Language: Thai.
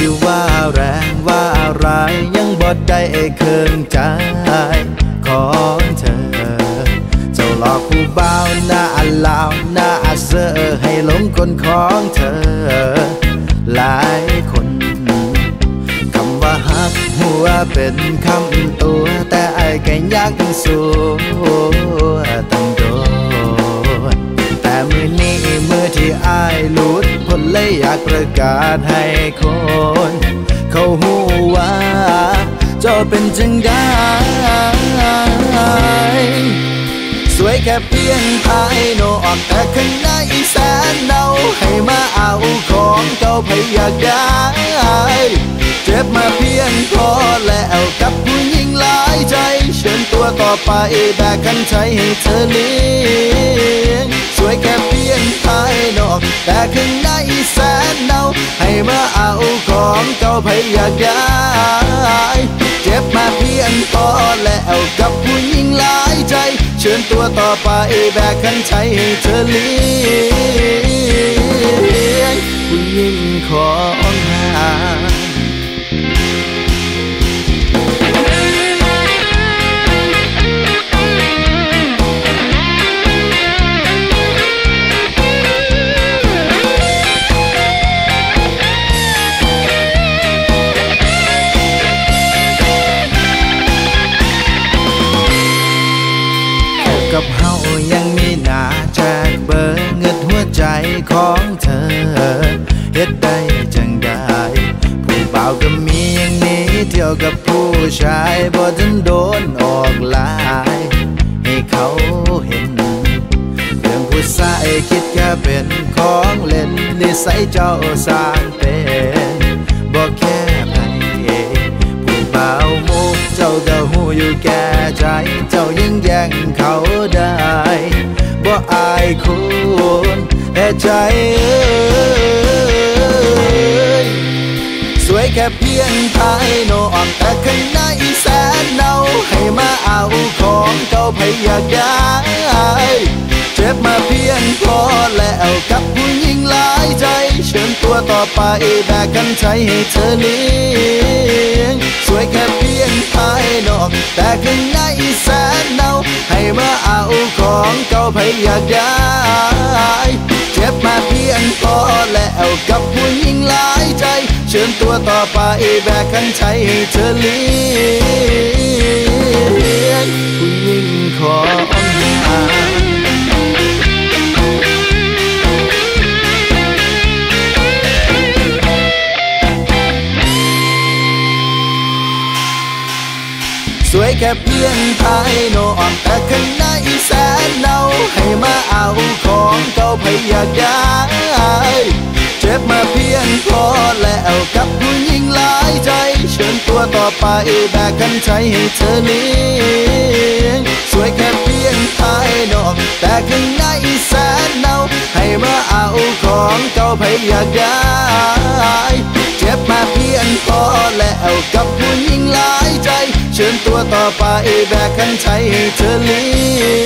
ที่ว่าแรงว่าอะไรยังบอดได้เคืองใจของเธอ เจ้าหลอกผู้บ่าวหน้าลาวหน้าเซอให้หลงคนของเธอ หลายคนคำว่าฮักหัวเป็นคำตัว แต่ไอ้ก็ยังสู้ อยากประกาศให้คน เขาหูว่าเจ้าเป็นจังได้ สวยแค่เพียงภายนอกแต่ข้างในแสนเนาให้มาเอาของเก่าพยากได้ เจ็บมาเพียงพอแล้วกับผู้หญิงหลายใจ เชิญตัวต่อไปแบกขันใจให้เธอเลี้ยงสวยแค่เพียงภายนอก แต่ข้างในแสนเนาให้ มาเอาของเก่าพยากได้เจ็บมาเพียงพอแล้วกับผู้หญิงหลายใจ เชิญตัวต่อไปแบกขันใจให้เธอเลี้ยงผู้หญิงขอ ของเธอเฮ็ดได้จังได้ผู้บ่าวก็มีอย่างนี้เที่ยวกับผู้ชายบ่ทันโดนออกลายให้เขาเห็นเรื่องผู้ชายคิดแค่เป็นของเล่นนิสัยเจ้าสร้างเป็นบ่แค่ไผผู้บ่าวโมเจ้าก็หูอยู่แก่ใจเจ้ายังแย่งเขาได้บ่อายคุณ แต่ใจสวยแค่เพียงภายนอกแต่ข้างในแสนเนาให้มาเอาของเก่าพยากได้เจ็บมาเพียงพอแล้วกับผู้หญิงหลายใจ เชิญตัวต่อไปแบกกันใจให้เธอเลี้ยงสวยแค่เพียงภายนอก แต่ข้างในแสนเนาให้มาเอาของเก่าพยากได้ เชิญตัวต่อไปแบกขันใจให้เธอเลี้ยงผู้หญิงของหาสวยแค่เพียงภายนอกแต่ข้างในแสนเนาให้มาเอาของเก่าพยากได้เจ็บม ไปแบกกันใจให้เธอเลี้ยงสวยแค่เพียงภายนอก แต่ข้างในแสนเนาให้มาเอาของเก่าพยากได้ เจ็บมาเพียงพอแล้วกับผู้หญิงหลายใจ เชิญตัวต่อไปแบกขันใจให้เธอเลี้ยง